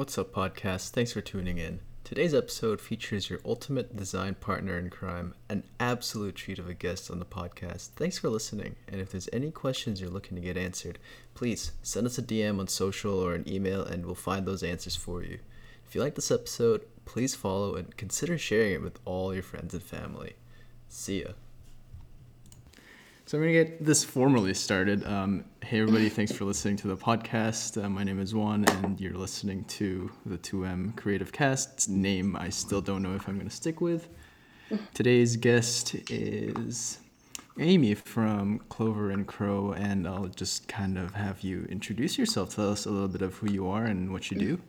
What's up, podcast? Thanks for tuning in. Today's episode features your ultimate design partner in crime, an absolute treat of a guest on the podcast. Thanks for listening. And if there's any questions you're looking to get answered, please send us a DM on social or an email and we'll find those answers for you. If you like this episode, please follow and consider sharing it with all your friends and family. See ya. So I'm going to get this formally started. Um, hey, everybody, thanks for listening to the podcast. Uh, my name is Juan, and you're listening to the 2M Creative Cast name I still don't know if I'm to stick with. Today's guest is Amy from Clover and Crow, and I'll just kind of have you introduce yourself. Tell us a little bit of who you are and what you do.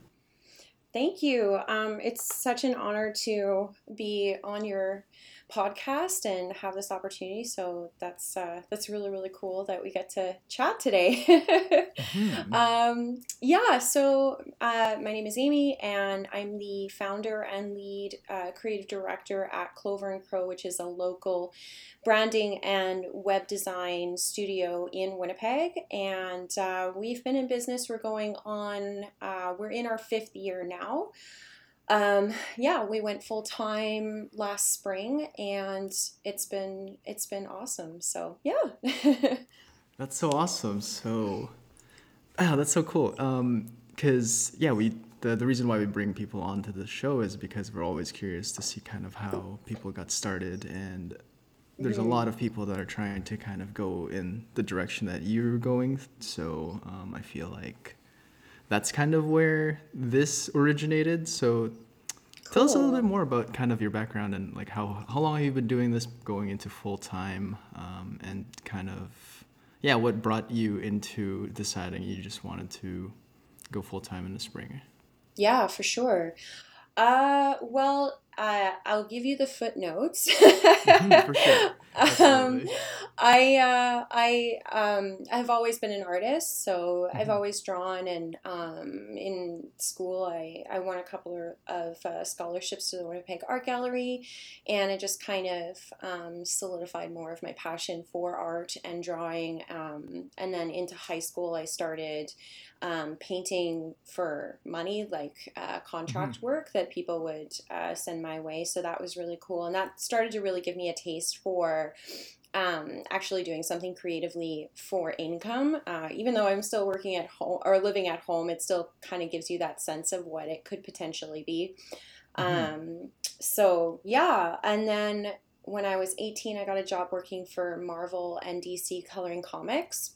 Thank you. Um, it's such an honor to be on your podcast and have this opportunity. So that's uh, that's really really cool that we get to chat today. mm-hmm. um, yeah. So uh, my name is Amy, and I'm the founder and lead uh, creative director at Clover and Crow, which is a local branding and web design studio in Winnipeg. And uh, we've been in business. We're going on. Uh, we're in our fifth year now um, yeah, we went full time last spring, and it's been it's been awesome. So yeah, that's so awesome. So, ah, that's so cool. Um, because yeah, we the the reason why we bring people onto the show is because we're always curious to see kind of how people got started and there's a lot of people that are trying to kind of go in the direction that you're going so um, i feel like that's kind of where this originated. So cool. tell us a little bit more about kind of your background and like how how long have you been doing this, going into full time, um, and kind of yeah, what brought you into deciding you just wanted to go full time in the spring? Yeah, for sure. Uh, well, uh, I'll give you the footnotes. Mm-hmm, for sure. Um, I uh, I um, I've always been an artist, so mm-hmm. I've always drawn, and um, in school I, I won a couple of uh, scholarships to the Winnipeg Art Gallery, and it just kind of um, solidified more of my passion for art and drawing. Um, and then into high school, I started um, painting for money, like uh, contract mm-hmm. work that people would uh, send my way. So that was really cool. And that started to really give me a taste for um, actually doing something creatively for income. Uh, even though I'm still working at home or living at home, it still kind of gives you that sense of what it could potentially be. Mm-hmm. Um, so, yeah. And then when I was 18, I got a job working for Marvel and DC coloring comics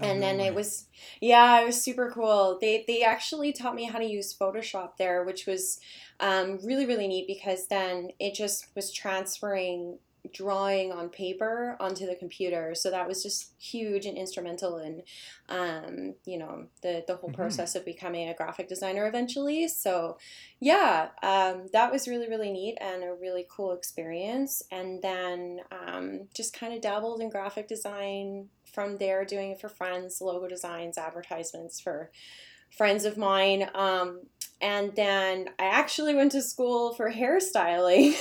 and then it was yeah it was super cool. They they actually taught me how to use photoshop there which was um, really really neat because then it just was transferring drawing on paper onto the computer. So that was just huge and instrumental in um, you know the the whole mm-hmm. process of becoming a graphic designer eventually. So yeah um, that was really really neat and a really cool experience. And then um, just kind of dabbled in graphic design from there, doing it for friends, logo designs, advertisements for friends of mine. Um, and then I actually went to school for hairstyling.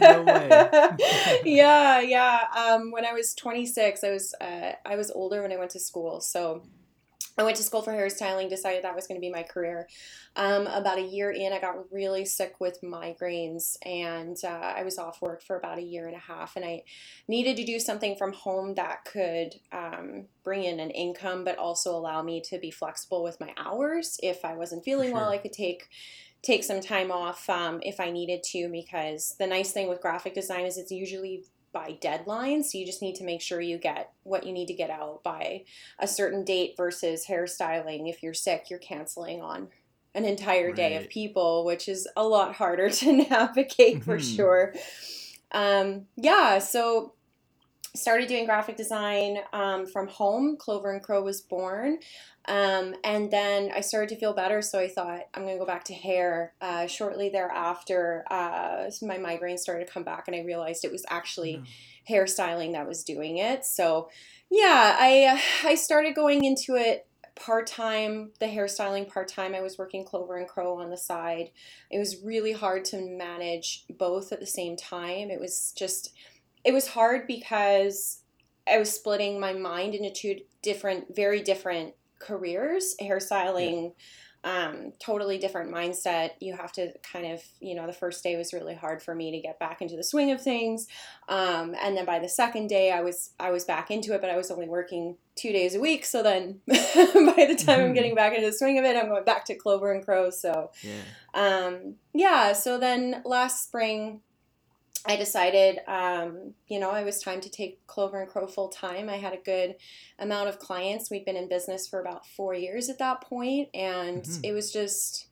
no way. yeah, yeah. Um, when I was 26, I was uh, I was older when I went to school, so I went to school for hairstyling, decided that was going to be my career. Um, about a year in, I got really sick with migraines and uh, I was off work for about a year and a half. And I needed to do something from home that could um, bring in an income, but also allow me to be flexible with my hours. If I wasn't feeling sure. well, I could take take some time off um, if I needed to because the nice thing with graphic design is it's usually by deadlines. So you just need to make sure you get what you need to get out by a certain date versus hairstyling. If you're sick, you're canceling on an entire right. day of people, which is a lot harder to navigate for mm-hmm. sure. Um, yeah, so started doing graphic design um, from home. Clover and Crow was born. Um, and then I started to feel better, so I thought I'm going to go back to hair. Uh, shortly thereafter, uh, my migraine started to come back, and I realized it was actually mm. hairstyling that was doing it. So, yeah, I I started going into it part time, the hairstyling part time. I was working Clover and Crow on the side. It was really hard to manage both at the same time. It was just, it was hard because I was splitting my mind into two different, very different careers hairstyling um, totally different mindset. You have to kind of, you know, the first day was really hard for me to get back into the swing of things, um, and then by the second day, I was I was back into it, but I was only working two days a week. So then, by the time I'm getting back into the swing of it, I'm going back to Clover and Crow. So, yeah, um, yeah. So then last spring, I decided, um, you know, it was time to take Clover and Crow full time. I had a good amount of clients. We'd been in business for about four years at that point, and mm-hmm. it was just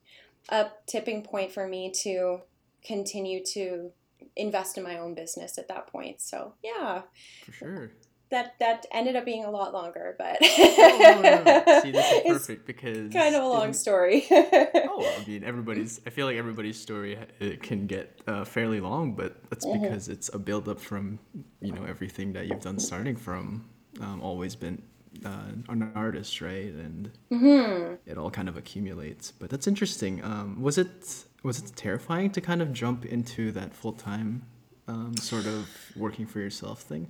a tipping point for me to continue to invest in my own business at that point. So, yeah. For sure that that ended up being a lot longer, but oh, no. see, this is perfect because kind of a long story. oh, I mean, everybody's. I feel like everybody's story it can get uh, fairly long, but that's mm-hmm. because it's a build up from you know everything that you've done, starting from um, always been uh, an artist, right? And mm-hmm. it all kind of accumulates. But that's interesting. Um, was it was it terrifying to kind of jump into that full time um, sort of working for yourself thing?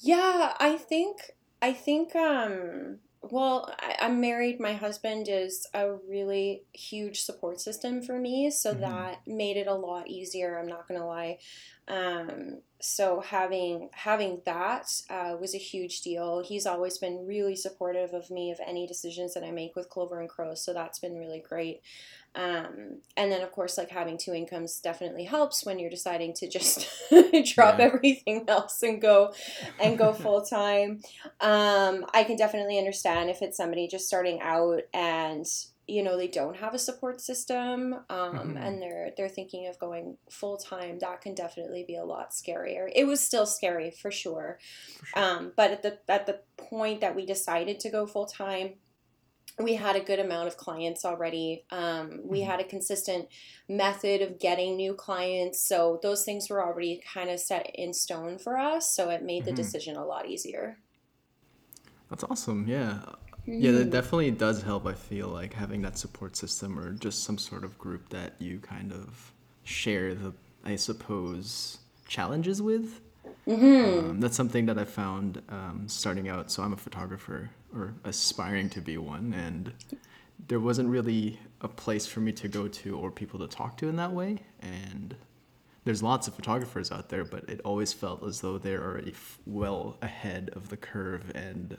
Yeah, I think I think um well, I, I'm married. My husband is a really huge support system for me, so mm-hmm. that made it a lot easier. I'm not gonna lie. Um, so having having that uh, was a huge deal. He's always been really supportive of me of any decisions that I make with Clover and Crow, so that's been really great. Um, and then of course, like having two incomes definitely helps when you're deciding to just drop yeah. everything else and go and go full time. Um, I can definitely understand if it's somebody just starting out and you know they don't have a support system um, mm-hmm. and they're they're thinking of going full time that can definitely be a lot scarier it was still scary for sure, for sure. Um, but at the at the point that we decided to go full time we had a good amount of clients already. Um, we mm-hmm. had a consistent method of getting new clients. So those things were already kind of set in stone for us. So it made the mm-hmm. decision a lot easier. That's awesome. Yeah. Yeah, that mm-hmm. definitely does help. I feel like having that support system or just some sort of group that you kind of share the, I suppose, challenges with. Mm-hmm. Um, that's something that I found um, starting out. So I'm a photographer or aspiring to be one, and there wasn't really a place for me to go to or people to talk to in that way. And there's lots of photographers out there, but it always felt as though they're already well ahead of the curve, and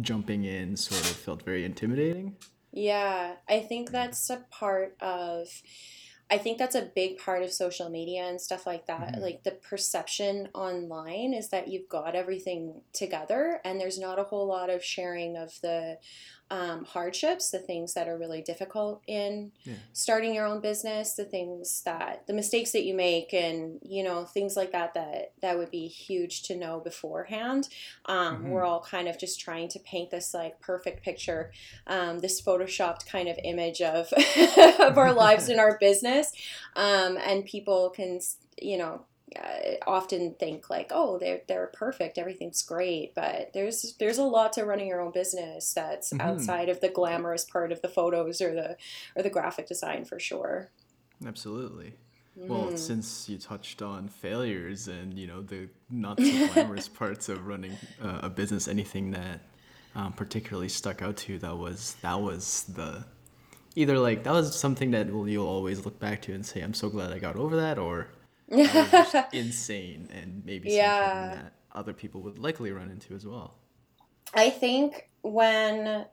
jumping in sort of felt very intimidating. Yeah, I think that's a part of I think that's a big part of social media and stuff like that. Mm-hmm. Like the perception online is that you've got everything together and there's not a whole lot of sharing of the um, hardships, the things that are really difficult in yeah. starting your own business, the things that the mistakes that you make, and you know things like that that that would be huge to know beforehand. Um, mm-hmm. We're all kind of just trying to paint this like perfect picture, um, this photoshopped kind of image of of our lives and our business, um, and people can you know uh, often think like, oh, they're they're perfect, everything's great, but there's there's a lot to running your own business that's mm-hmm. outside of the glamorous part of the photos or the or the graphic design for sure. Absolutely. Mm. Well, since you touched on failures and you know the not so glamorous parts of running uh, a business, anything that um, particularly stuck out to you that was that was the either like that was something that you'll always look back to and say, I'm so glad I got over that, or insane and maybe yeah. something that other people would likely run into as well. I think when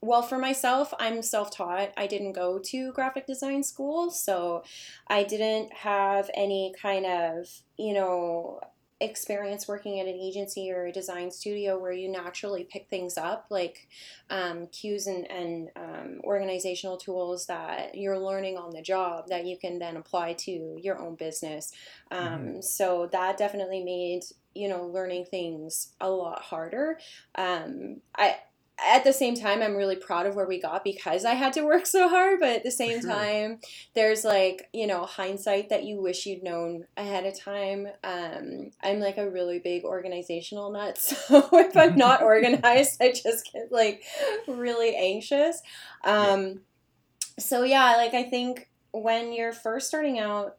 well for myself i'm self-taught i didn't go to graphic design school so i didn't have any kind of you know experience working at an agency or a design studio where you naturally pick things up like um, cues and, and um, organizational tools that you're learning on the job that you can then apply to your own business um, mm-hmm. so that definitely made you know learning things a lot harder um, i at the same time i'm really proud of where we got because i had to work so hard but at the same sure. time there's like you know hindsight that you wish you'd known ahead of time um, i'm like a really big organizational nut so if i'm not organized i just get like really anxious um, yeah. so yeah like i think when you're first starting out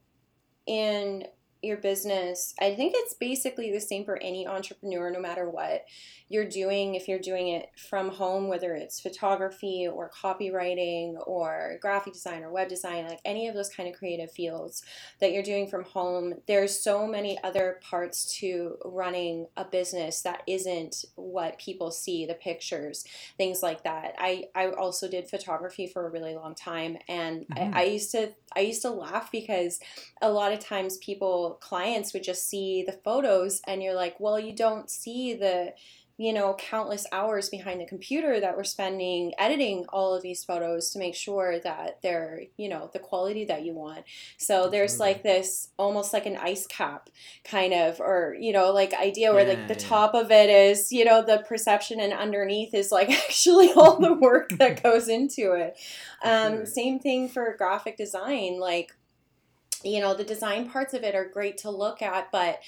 in your business, I think it's basically the same for any entrepreneur, no matter what you're doing. If you're doing it from home, whether it's photography or copywriting or graphic design or web design, like any of those kind of creative fields that you're doing from home, there's so many other parts to running a business that isn't what people see, the pictures, things like that. I, I also did photography for a really long time and mm-hmm. I, I used to I used to laugh because a lot of times people clients would just see the photos and you're like, well, you don't see the you know, countless hours behind the computer that we're spending editing all of these photos to make sure that they're, you know, the quality that you want. So there's like this almost like an ice cap kind of, or, you know, like idea where yeah, like the yeah. top of it is, you know, the perception and underneath is like actually all the work that goes into it. Um, sure. Same thing for graphic design. Like, you know the design parts of it are great to look at but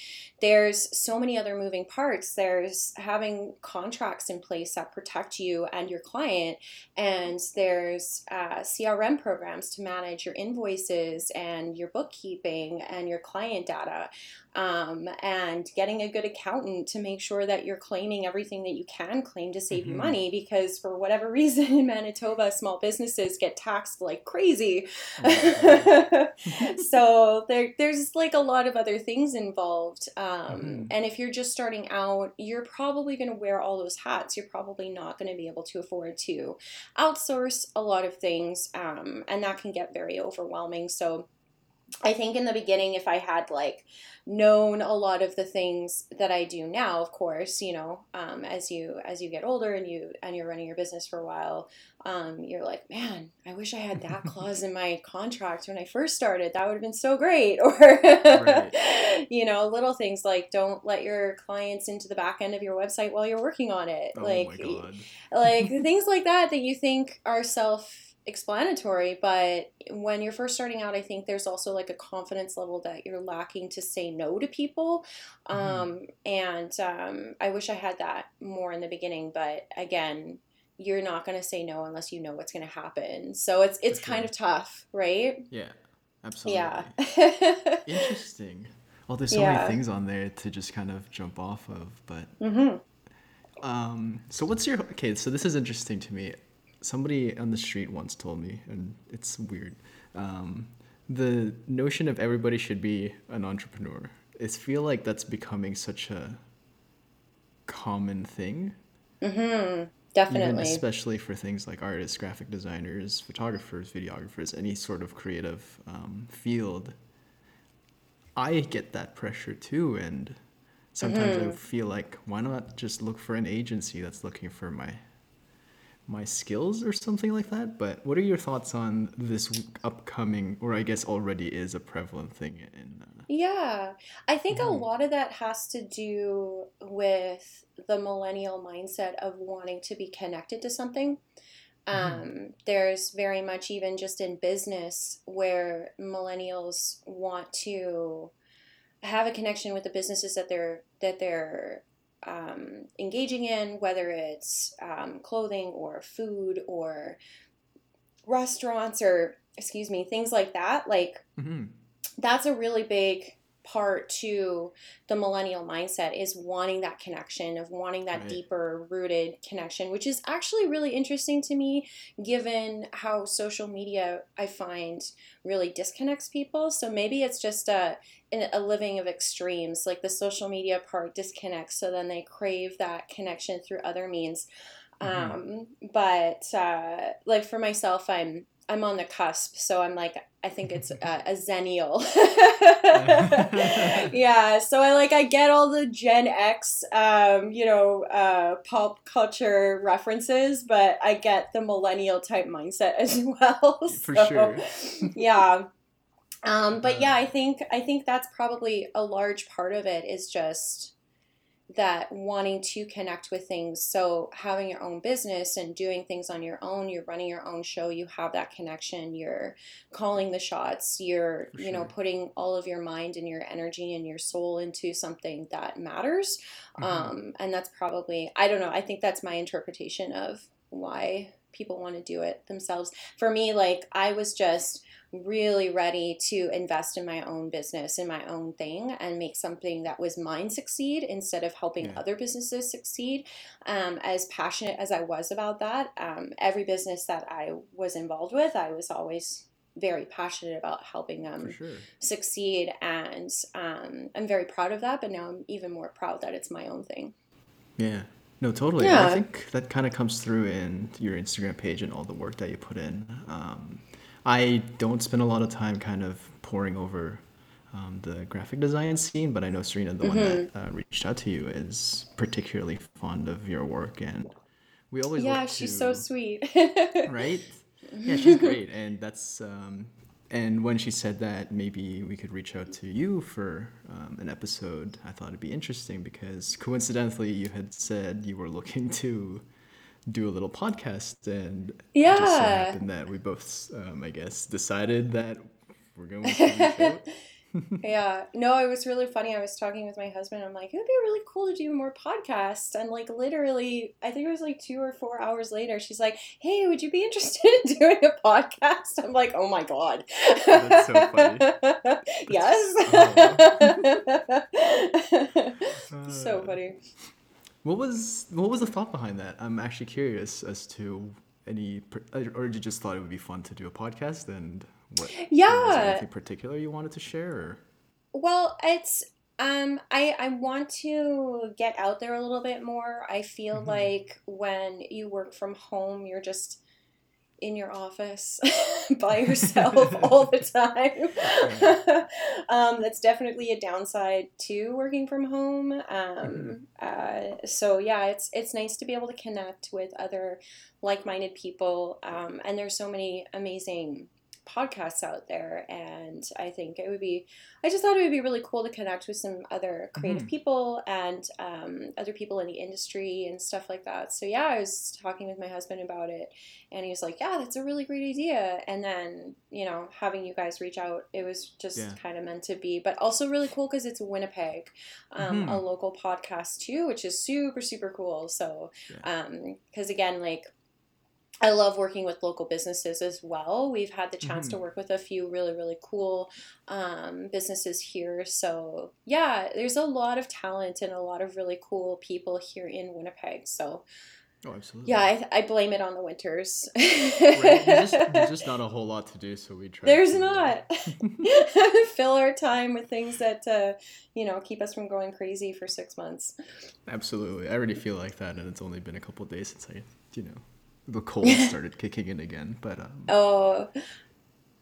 there's so many other moving parts. There's having contracts in place that protect you and your client and there's uh, crm programs to manage your invoices and your bookkeeping and your client data um, and getting a good accountant to make sure that you're claiming everything that you can claim to save mm-hmm. you money because for whatever reason in manitoba small businesses get taxed like crazy. Oh so there, there's like a lot of other things involved um, mm-hmm. and if you're just starting out you're probably going to wear all those hats you're probably not going to be able to afford to outsource a lot of things um, and that can get very overwhelming so I think in the beginning, if I had like known a lot of the things that I do now, of course, you know, um, as you as you get older and you and you're running your business for a while, um, you're like, man, I wish I had that clause in my contract when I first started. That would have been so great. Or, right. you know, little things like don't let your clients into the back end of your website while you're working on it. Oh like, like things like that that you think are self explanatory, but when you're first starting out, I think there's also like a confidence level that you're lacking to say no to people. Mm-hmm. Um, and um, I wish I had that more in the beginning, but again, you're not going to say no unless you know what's going to happen. So it's it's sure. kind of tough, right? Yeah, absolutely. Yeah. Interesting. Well, there's so yeah. many things on there to just kind of jump off of, but. Mm-hmm. Um, so what's your okay? So this is interesting to me somebody on the street once told me, and it's weird. Um, the notion of everybody should be an entrepreneur. I feel like that's becoming such a common thing. Mm-hmm. Definitely. Even especially for things like artists, graphic designers, photographers, videographers, any sort of creative um, field. I get that pressure too, and sometimes mm-hmm. I feel like why not just look for an agency that's looking for my my skills or something like that. But what are your thoughts on this upcoming, or I guess already is a prevalent thing in? Uh, yeah, I think mm-hmm. a lot of that has to do with the millennial mindset of wanting to be connected to something. Mm-hmm. Um, there's very much even just in business where millennials want to have a connection with the businesses that they're that they're um, engaging in, whether it's um, clothing or food or restaurants or, excuse me, things like that. Like, mm-hmm. that's a really big part to the millennial mindset is wanting that connection of wanting that right. deeper rooted connection which is actually really interesting to me given how social media i find really disconnects people so maybe it's just a a living of extremes like the social media part disconnects so then they crave that connection through other means mm-hmm. um, but uh, like for myself i'm I'm on the cusp, so I'm like I think it's a, a Xennial. yeah, so I like I get all the Gen X, um, you know, uh, pop culture references, but I get the millennial type mindset as well. For sure. yeah. Um, but yeah, I think I think that's probably a large part of it is just that wanting to connect with things. So, having your own business and doing things on your own, you're running your own show, you have that connection, you're calling the shots, you're, you know, putting all of your mind and your energy and your soul into something that matters. Mm-hmm. Um, and that's probably, I don't know, I think that's my interpretation of why people want to do it themselves. For me, like, I was just really ready to invest in my own business in my own thing and make something that was mine succeed instead of helping yeah. other businesses succeed um, as passionate as i was about that um, every business that i was involved with i was always very passionate about helping them sure. succeed and um, i'm very proud of that but now i'm even more proud that it's my own thing yeah no totally yeah. i think that kind of comes through in your instagram page and all the work that you put in um, I don't spend a lot of time kind of poring over um, the graphic design scene, but I know Serena, the mm-hmm. one that uh, reached out to you, is particularly fond of your work, and we always yeah, she's to, so sweet, right? Yeah, she's great, and that's um, and when she said that maybe we could reach out to you for um, an episode, I thought it'd be interesting because coincidentally you had said you were looking to do a little podcast and yeah just so happened that we both um, i guess decided that we're going to yeah. No it was really funny. I was talking with my husband. I'm like it would be really cool to do more podcasts. And like literally i think it was like two or four hours later she's like hey would you be interested in doing a podcast? I'm like oh my god. That's so funny. Yes. Oh. so funny what was what was the thought behind that? I'm actually curious as to any, or did you just thought it would be fun to do a podcast and what? Yeah. Was anything particular you wanted to share? Or? Well, it's um, I I want to get out there a little bit more. I feel mm-hmm. like when you work from home, you're just in your office by yourself all the time. um, that's definitely a downside to working from home. Um, mm-hmm. uh, so yeah, it's it's nice to be able to connect with other like-minded people. Um, and there's so many amazing podcasts out there and i think it would be i just thought it would be really cool to connect with some other creative mm-hmm. people and um, other people in the industry and stuff like that so yeah i was talking with my husband about it and he was like yeah that's a really great idea and then you know having you guys reach out it was just yeah. kind of meant to be but also really cool because it's winnipeg um, mm-hmm. a local podcast too which is super super cool so because um, again like I love working with local businesses as well. We've had the chance mm-hmm. to work with a few really, really cool um, businesses here. So, yeah, there's a lot of talent and a lot of really cool people here in Winnipeg. So, Oh, absolutely. Yeah, I, I blame it on the winters. right. there's, just, there's, just, not a whole lot to do, so we try. There's to, not. Fill our time with things that uh, you know keep us from going crazy for six months. Absolutely, I already feel like that, and it's only been a couple days since I, you know, the cold started kicking in again. But um, oh,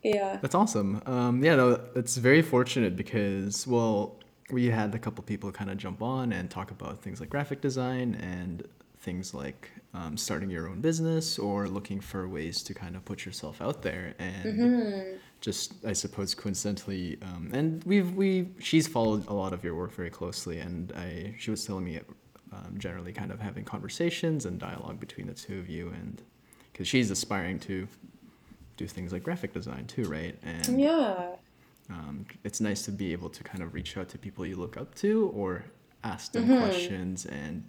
yeah, that's awesome. Um, yeah, no, it's very fortunate because well, we had a couple people kind of jump on and talk about things like graphic design and things like um, starting your own business or looking for ways to kind of put yourself out there and mm-hmm. just i suppose coincidentally um, and we've we she's followed a lot of your work very closely and i she was telling me um, generally kind of having conversations and dialogue between the two of you and because she's aspiring to do things like graphic design too right? And yeah. um, it's nice to be able to kind of reach out to people you look up to or ask them mm-hmm. questions. And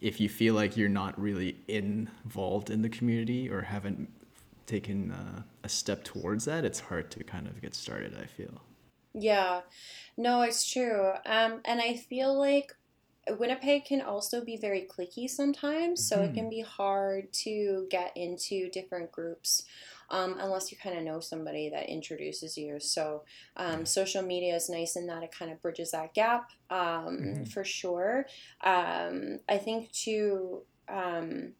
if you feel like you're not really involved in the community or haven't taken uh, a step towards that it's hard to kind of get started i feel. Yeah. No it's true. Um, and i feel like Winnipeg can also be very cliquey sometimes, so mm-hmm. it can mm-hmm. be hard to get into different groups um, unless you kind of know somebody that introduces you. So, um, yeah. social media is nice in that it kind of bridges that gap um, mm-hmm. for sure. Um, I think too um,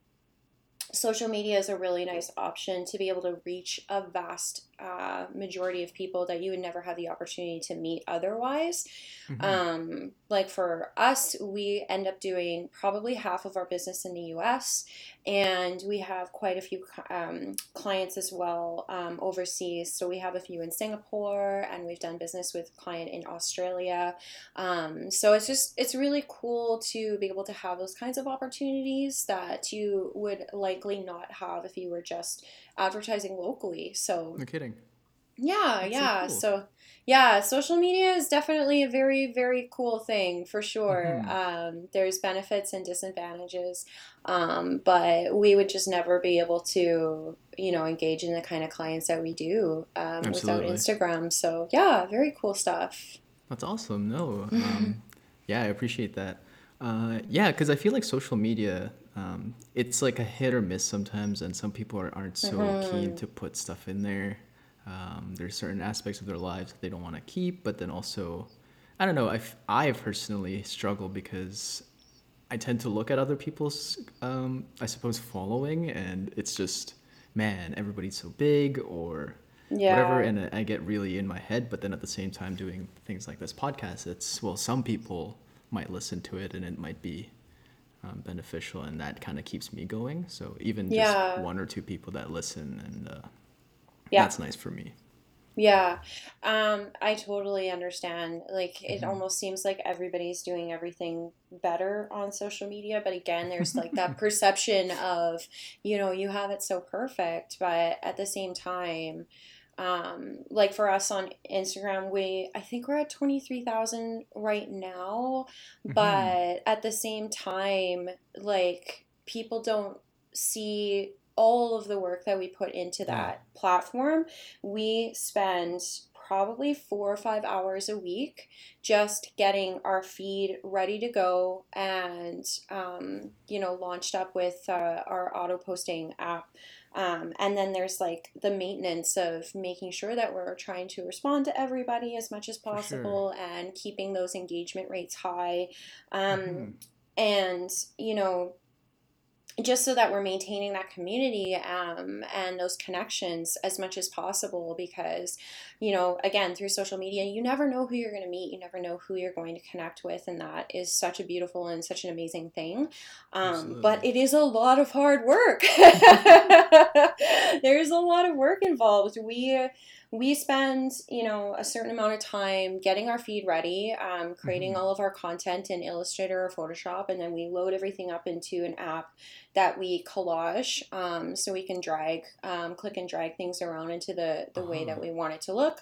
social media is a really nice option to be able to reach a vast uh, majority of people that you would never have the opportunity to meet otherwise. Mm-hmm. Um, like for us, we end up doing probably half of our business in the US, and we have quite a few um, clients as well um, overseas. So we have a few in Singapore, and we've done business with a client in Australia. Um, so it's just it's really cool to be able to have those kinds of opportunities that you would likely not have if you were just advertising locally. So no kidding. Yeah, That's yeah. So, cool. so, yeah, social media is definitely a very, very cool thing for sure. Mm-hmm. Um, there's benefits and disadvantages, um, but we would just never be able to, you know, engage in the kind of clients that we do um, without Instagram. So, yeah, very cool stuff. That's awesome. No, um, yeah, I appreciate that. Uh, yeah, because I feel like social media, um, it's like a hit or miss sometimes, and some people are, aren't so mm-hmm. keen to put stuff in there. Um, there's certain aspects of their lives that they don't want to keep, but then also, I don't know. I I personally struggle because I tend to look at other people's, um, I suppose, following, and it's just, man, everybody's so big, or yeah. whatever and i get really in my head but then at the same time doing things like this podcast it's well some people might listen to it and it might be um, beneficial and that kind of keeps me going so even just yeah. one or two people that listen and uh, yeah. that's nice for me yeah um, i totally understand like it mm-hmm. almost seems like everybody's doing everything better on social media but again there's like that perception of you know you have it so perfect but at the same time um, like for us on Instagram, we I think we're at twenty three thousand right now, mm-hmm. but at the same time, like people don't see all of the work that we put into that yeah. platform. We spend probably four or five hours a week just getting our feed ready to go and um, you know launched up with uh, our auto posting app um, and then there's like the maintenance of making sure that we're trying to respond to everybody as much as possible sure. and keeping those engagement rates high. Um, mm-hmm. And, you know, just so that we're maintaining that community um, and those connections as much as possible because you know again through social media you never know who you're going to meet you never know who you're going to connect with and that is such a beautiful and such an amazing thing. Um, but it is a lot of hard work. There's a lot of work involved. We we spend you know a certain amount of time getting our feed ready um, creating mm-hmm. all of our content in illustrator or photoshop and then we load everything up into an app that we collage um, so we can drag um, click and drag things around into the the uh-huh. way that uh-huh. we want it to look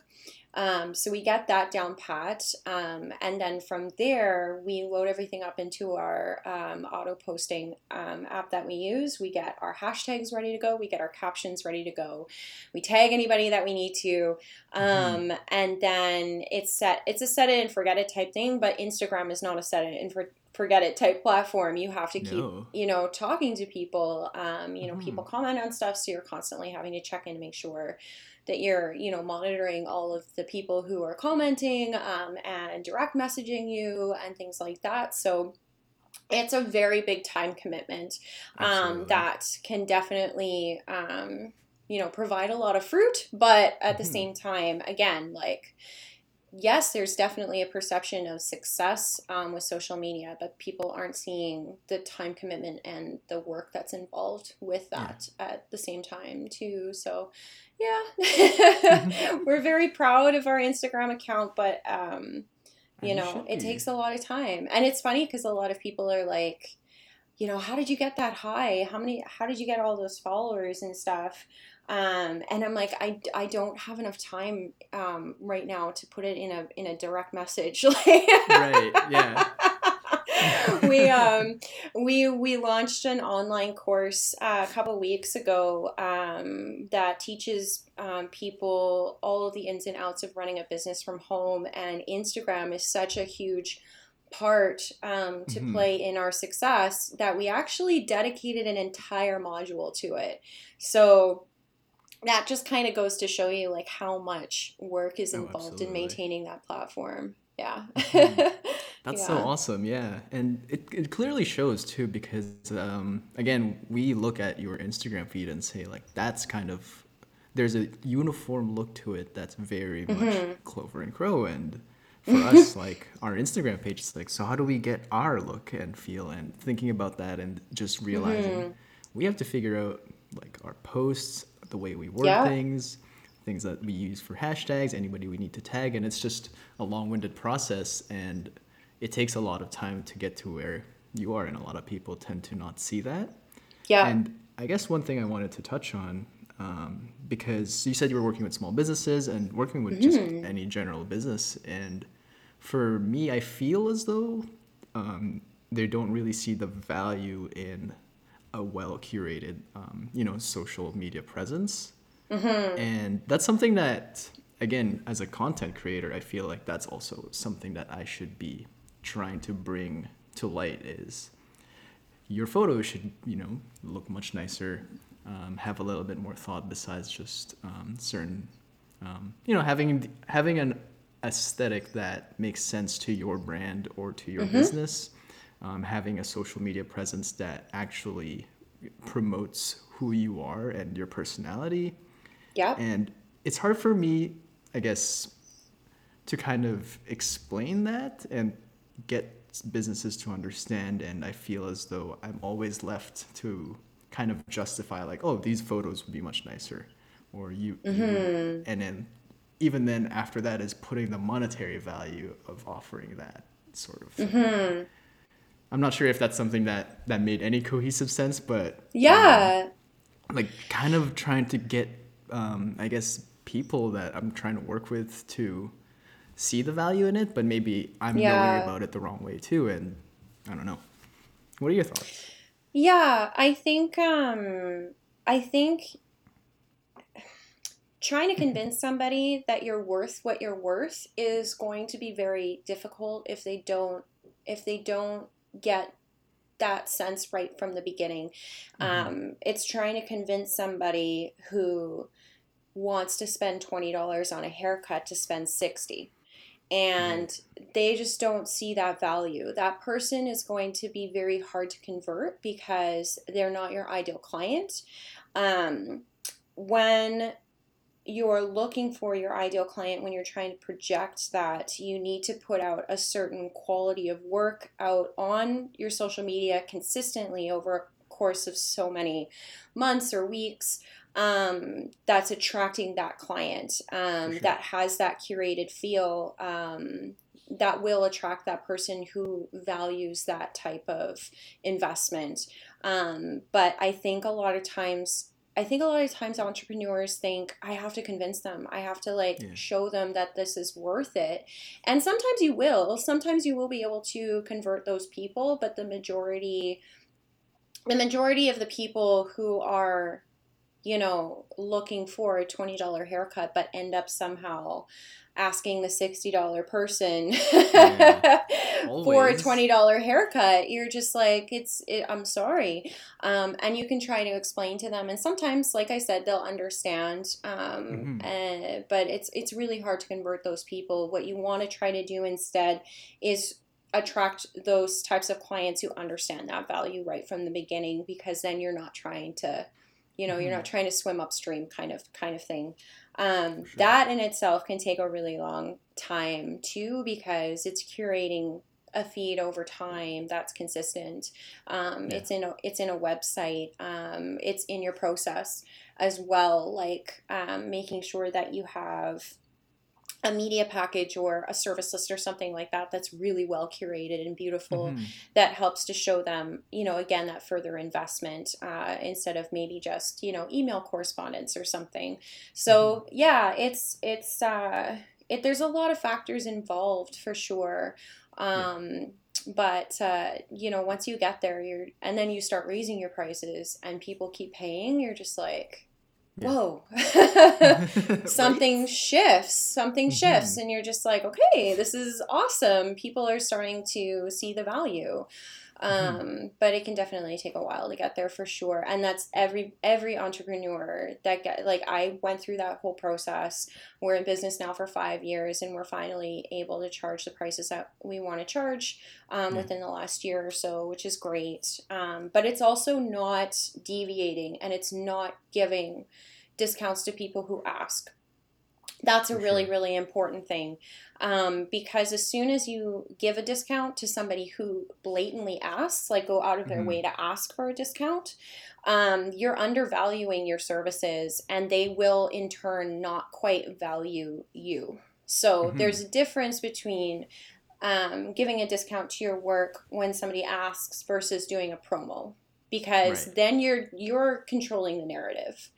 um, so we get that down pat, um, and then from there we load everything up into our um, auto posting um, app that we use. We get our hashtags ready to go. We get our captions ready to go. We tag anybody that we need to, mm-hmm. Um, and then it's set. It's a set it and forget it type thing. But Instagram is not a set it and for, forget it type platform. You have to keep, no. you know, talking to people. Um, you know, mm. people comment on stuff, so you're constantly having to check in to make sure that you're you know monitoring all of the people who are commenting um, and direct messaging you and things like that so it's a very big time commitment um, that can definitely um, you know provide a lot of fruit but at the mm-hmm. same time again like yes, there's definitely a perception of success um, with social media, but people aren't seeing the time commitment and the work that's involved with that yeah. at the same time, too. So, yeah, we're very proud of our Instagram account, but, um, you know, it takes a lot of time. And it's funny because a lot of people are like, you know, how did you get that high? How many, how did you get all those followers and stuff? Um, and I'm like, I, I don't have enough time um, right now to put it in a in a direct message. right. Yeah. we um we we launched an online course uh, a couple weeks ago um, that teaches um, people all of the ins and outs of running a business from home and instagram is such a huge part um, to mm-hmm. play in our success that we actually dedicated an entire module to it so that just kind of goes to show you like how much work is oh, involved oh, in maintaining that platform yeah mm-hmm. that's yeah. so awesome yeah and it, it clearly shows too because um, again we look at your instagram feed and say like that's kind of there's a uniform look to it that's very much mm-hmm. clover and crow and for us like our instagram page is like so how do we get our look and feel and thinking about that and just realizing mm-hmm. we have to figure out like our posts the way we word yeah. things, things that we use for hashtags, anybody we need to tag, and it's just a long-winded process, and it takes a lot of time to get to where you are, and a lot of people tend to not see that. Yeah. And I guess one thing I wanted to touch on um, because you said you were working with small businesses and working with mm-hmm. just any general business. And for me, I feel as though um, they don't really see the value in a well curated, um, you know, social media presence. Mm-hmm. And that's something that, again, as a content creator, I feel like that's also something that I should be trying to bring to light is your photos should, you know, look much nicer, um, have a little bit more thought besides just um, certain, um, you know, having having an aesthetic that makes sense to your brand or to your mm-hmm. business um, having a social media presence that actually promotes who you are and your personality. Yeah. And it's hard for me, I guess, to kind of explain that and get businesses to understand. And I feel as though I'm always left to kind of justify, like, oh, these photos would be much nicer. Or you, mm-hmm. and then even then after that is putting the monetary value of offering that sort of thing. Mm-hmm. I'm not sure if that's something that that made any cohesive sense, but yeah, um, like kind of trying to get, um, I guess, people that I'm trying to work with to see the value in it, but maybe I'm yeah. knowing about it the wrong way too, and I don't know. What are your thoughts? Yeah, I think um, I think trying to convince somebody that you're worth what you're worth is going to be very difficult if they don't if they don't get that sense right from the beginning. Mm-hmm. Um, it's trying to convince somebody who wants to spend $20 on a haircut to spend 60 and mm-hmm. they just don't see that value. That person is going to be very hard to convert because they're not your ideal client. Um, when you're looking for your ideal client when you're trying to project that you need to put out a certain quality of work out on your social media consistently over a course of so many months or weeks um, that's attracting that client um, sure. that has that curated feel um, that will attract that person who values that type of investment um, but i think a lot of times I think a lot of times entrepreneurs think I have to convince them. I have to like yeah. show them that this is worth it. And sometimes you will. Sometimes you will be able to convert those people, but the majority the majority of the people who are you know looking for a $20 haircut but end up somehow asking the $60 person yeah, for a $20 haircut you're just like it's it, i'm sorry. Um, and you can try to explain to them and sometimes like i said they'll understand um, mm-hmm. and, eh, but it's it's really hard to convert those people. What you want to try to do instead is attract those types of clients who understand that value right from the beginning because then you're not trying to you know mm-hmm. you're not trying to swim upstream kind of kind of thing um, sure. That in itself can take a really long time too because it's curating a feed over time that's consistent. Um, yeah. It's in a it's in a website. Um, it's in your process as well, like um, making sure that you have a media package or a service list or something like that that's really well curated and beautiful mm-hmm. that helps to show them you know again that further investment uh, instead of maybe just you know email correspondence or something so mm-hmm. yeah it's it's uh, it, there's a lot of factors involved for sure um, yeah but uh, you know once you get there you're and then you start raising your prices and people keep paying you're just like yeah. whoa something shifts something mm-hmm. shifts and you're just like okay this is awesome people are starting to see the value mm-hmm. Um, mm-hmm. but it can definitely take a while to get there for sure. And that's every every entrepreneur that get like i went through that whole process. We're in business now for five years and we're finally able to charge the prices that we want to charge um, within the last year or so which is great. Um, but it's also not deviating and it's not giving discounts to people who ask that's a really really important thing um, because as soon as you give a discount to somebody who blatantly asks like go out of their mm-hmm. way to ask for a discount um, you're undervaluing your services and they will in turn not quite value you so mm-hmm. there's a difference between um, giving a discount to your work when somebody asks versus doing a promo because right. then you're you're controlling the narrative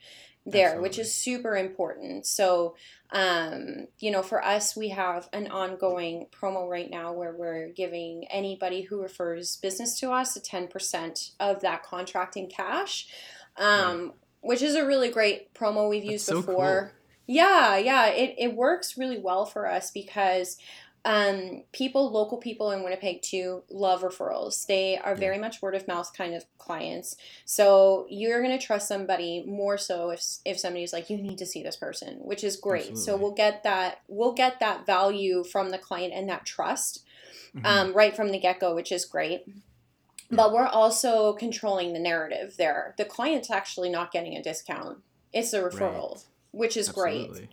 there, Absolutely. which is super important. So, um, you know, for us, we have an ongoing promo right now where we're giving anybody who refers business to us a 10% of that contracting cash, um, right. which is a really great promo we've used That's before. So cool. Yeah, yeah, it, it works really well for us because um, people, local people in Winnipeg too, love referrals. They are very much word of mouth kind of clients. So you're going to trust somebody more so if if somebody's like, you need to see this person, which is great. Absolutely. So we'll get that we'll get that value from the client and that trust mm-hmm. um, right from the get go, which is great. But we're also controlling the narrative there. The client's actually not getting a discount. It's a referral, right. which is Absolutely. great.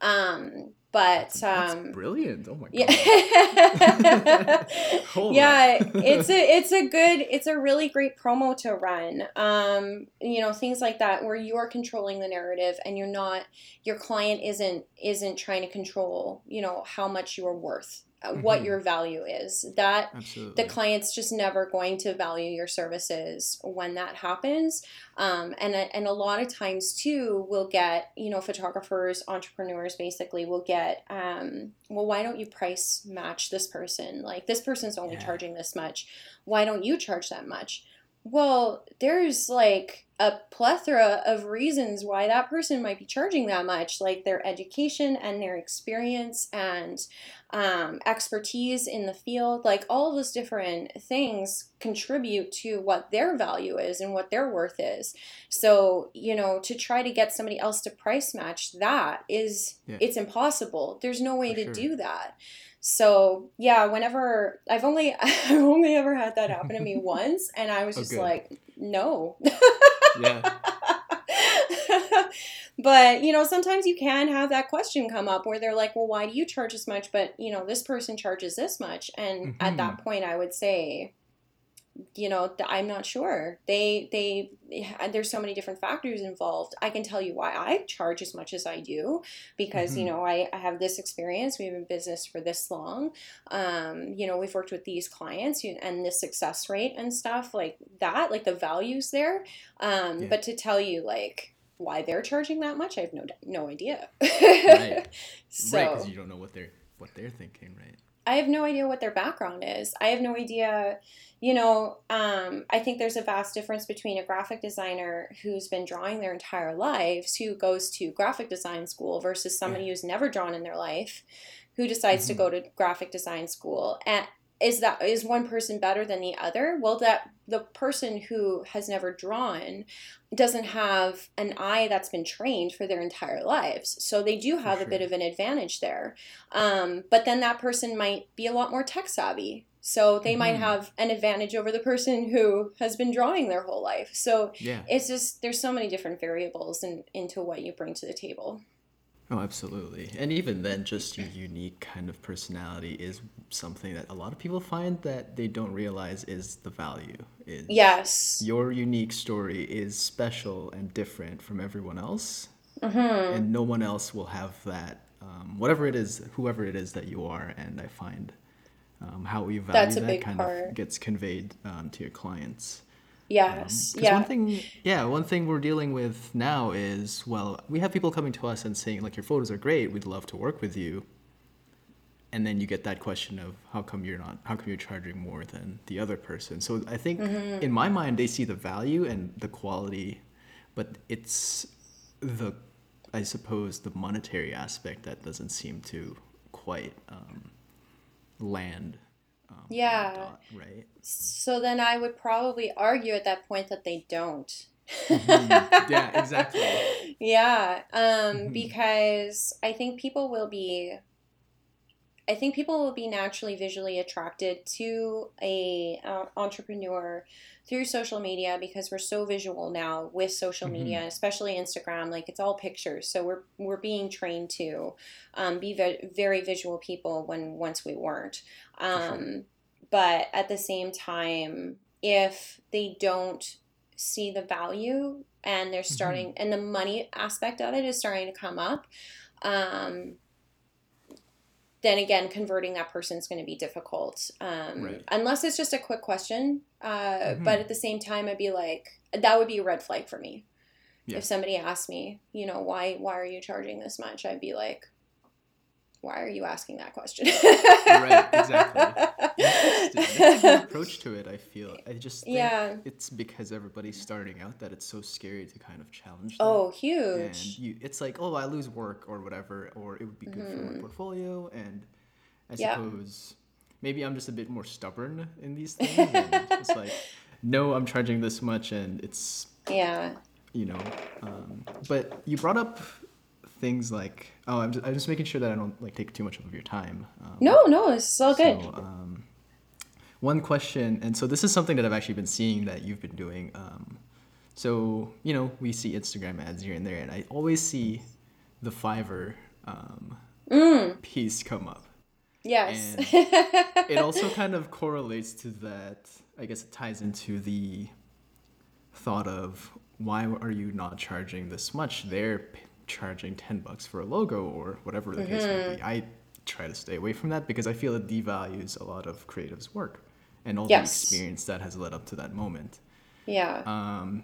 Um, but um, brilliant. Oh my god. Yeah, yeah it's a it's a good it's a really great promo to run. Um, you know things like that where you're controlling the narrative and you're not your client isn't isn't trying to control you know how much you're worth mm-hmm. what your value is. That Absolutely. the client's just never going to value your services when that happens. Um, and and a lot of times too, we'll get you know photographers, entrepreneurs basically will get um, well, why don't you price match this person? Like this person's only yeah. charging this much. Why don't you charge that much? Well, there's like a plethora of reasons why that person might be charging that much, like their education and their experience and um, expertise in the field. Like all those different things contribute to what their value is and what their worth is. So, you know, to try to get somebody else to price match that is, yeah. it's impossible. There's no way For to sure. do that. So yeah, whenever I've only I've only ever had that happen to me once, and I was oh, just like, no. yeah. but you know, sometimes you can have that question come up where they're like, well, why do you charge this much? But you know, this person charges this much, and mm-hmm. at that mm-hmm. point, I would say, you know i'm not sure. They they there's so many different factors involved. I can tell you why i charge as much as i do because mm-hmm. you know I, I have this experience. We've been in business for this long. Um, you know we've worked with these clients and this success rate and stuff like that like the values there. Um, yeah. but to tell you like why they're charging that much i have no no idea. Right. So, right because you don't know what they're what they're thinking right I have no idea what their background is. I have no idea, you know, um, I think there's a vast difference between a graphic designer who's been drawing their entire lives, who goes to graphic design school, versus somebody yeah. who's never drawn in their life, who decides mm-hmm. to go to graphic design school. And is that is one person better than the other well that the person who has never drawn doesn't have an eye that's been trained for their entire lives so they do have sure. a bit of an advantage there um, but then that person might be a lot more tech savvy so they mm-hmm. might have an advantage over the person who has been drawing their whole life so yeah. it's just there's so many different variables in, into what you bring to the table Oh, absolutely. And even then, just your unique kind of personality is something that a lot of people find that they don't realize is the value. Is yes. Your unique story is special and different from everyone else. Mm-hmm. And no one else will have that, um, whatever it is, whoever it is that you are. And I find um, how you value that kind part. of gets conveyed um, to your clients. Yes. Um, yeah. One thing, yeah, one thing we're dealing with now is well, we have people coming to us and saying like your photos are great, we'd love to work with you. And then you get that question of how come you're not how come you're charging more than the other person? So I think mm-hmm. in my mind they see the value and the quality, but it's the I suppose the monetary aspect that doesn't seem to quite um, land um, yeah. Dot, right. So then I would probably argue at that point that they don't. mm-hmm. Yeah, exactly. yeah, um, mm-hmm. because I think people will be. I think people will be naturally visually attracted to a uh, entrepreneur through social media because we're so visual now with social mm-hmm. media, especially Instagram. Like it's all pictures, so we're we're being trained to um, be ve- very visual people when once we weren't. Um, sure. But at the same time, if they don't see the value and they're mm-hmm. starting, mm-hmm. and the money aspect of it is starting to come up. Um, then again, converting that person is going to be difficult. Um, right. Unless it's just a quick question. Uh, mm-hmm. But at the same time, I'd be like, that would be a red flag for me. Yeah. If somebody asked me, you know, why why are you charging this much? I'd be like, why are you asking that question? right, exactly. Approach to it, I feel. I just think yeah. it's because everybody's starting out that it's so scary to kind of challenge. Them. Oh, huge. And you, it's like, oh, I lose work or whatever, or it would be good mm-hmm. for my mm-hmm. portfolio. And I suppose maybe I'm just a bit more stubborn in these things. it's like, no, I'm charging this much, and it's yeah, you know. Um, but you brought up things like oh I'm just, I'm just making sure that I don't like take too much of your time. Um, no, no, it's all good. So, um, one question, and so this is something that I've actually been seeing that you've been doing. Um, so you know we see Instagram ads here and there, and I always see the Fiverr um, mm. piece come up. Yes. it also kind of correlates to that. I guess it ties into the thought of why are you not charging this much? They're charging 10 bucks for a logo or whatever the mm-hmm. case may be. Mm-hmm. I try to stay away from that because I feel it devalues a lot of creatives' work and all yes. the experience that has led up to that moment. Yeah. Um,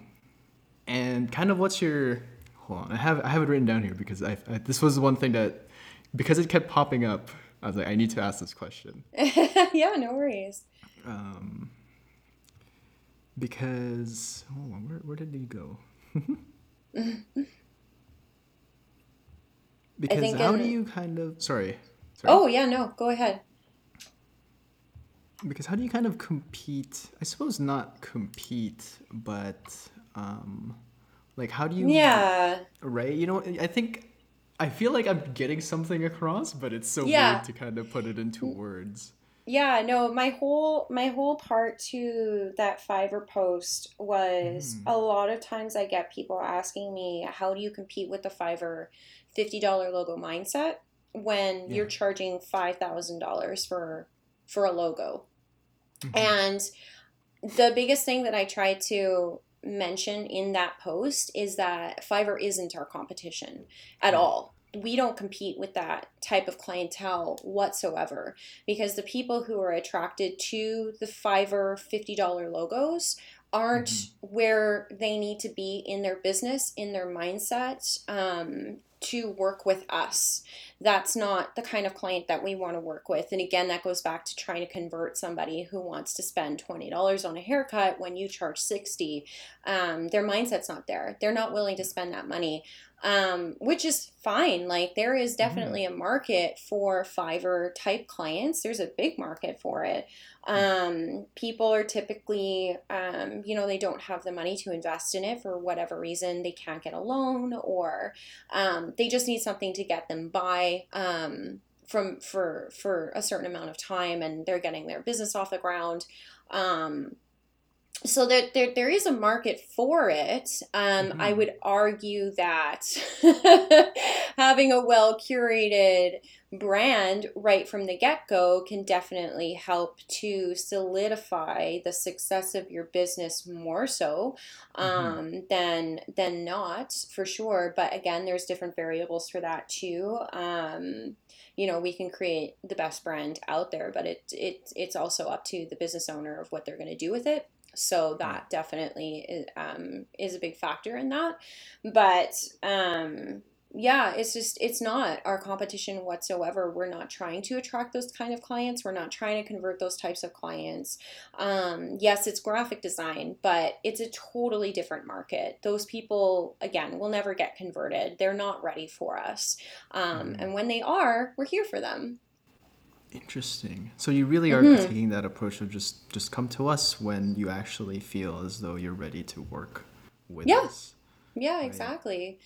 and kind of what's your hold on? I have I have it written down here because I, I this was one thing that because it kept popping up. I was like, I need to ask this question. yeah, no worries. Um, because oh, where where did he go? Because how in... do you kind of sorry, sorry. Oh yeah, no, go ahead. Because how do you kind of compete? I suppose not compete, but um, like how do you? Yeah. Right. You know, I think I feel like I'm getting something across, but it's so yeah. weird to kind of put it into words yeah no my whole my whole part to that fiverr post was mm. a lot of times i get people asking me how do you compete with the fiverr $50 logo mindset when yeah. you're charging $5000 for for a logo mm-hmm. and the biggest thing that i try to mention in that post is that fiverr isn't our competition at all we don't compete with that type of clientele whatsoever because the people who are attracted to the Fiverr $50 logos aren't mm-hmm. where they need to be in their business, in their mindset, um, to work with us. That's not the kind of client that we want to work with. And again, that goes back to trying to convert somebody who wants to spend $20 on a haircut when you charge 60. Um, their mindset's not there. They're not willing to spend that money um, which is fine. Like there is mm-hmm. definitely mm-hmm. a market for Fiverr type clients. There's a big market for it. Um, people are typically, um, you know, they don't have the money to invest in it for whatever reason. They can't get a loan, or um, they just need something to get them by um, from for for a certain amount of time, and they're getting their business off the ground. Um, so there, there, there is a market for it. Um, mm-hmm. I would argue that having a well curated brand right from the get go can definitely help to solidify the success of your business more so mm-hmm. um, mm-hmm. than than not for sure. But again, there's different variables for that too. Um, you know, we can create the best brand out there, but it it it's also up to the business owner of what they're going to do with it. So that definitely is, um, is a big factor in that. But um, yeah, it's just, it's not our competition whatsoever. We're not trying to attract those kind of clients. We're not trying to convert those types of clients. Um, yes, it's graphic design, but it's a totally different market. Those people, again, will never get converted. They're not ready for us. Um, mm. And when they are, we're here for them. Interesting. So you really are mm-hmm. taking that approach of just just come to us when you actually feel as though you're ready to work with yeah. us. Yeah, right? exactly.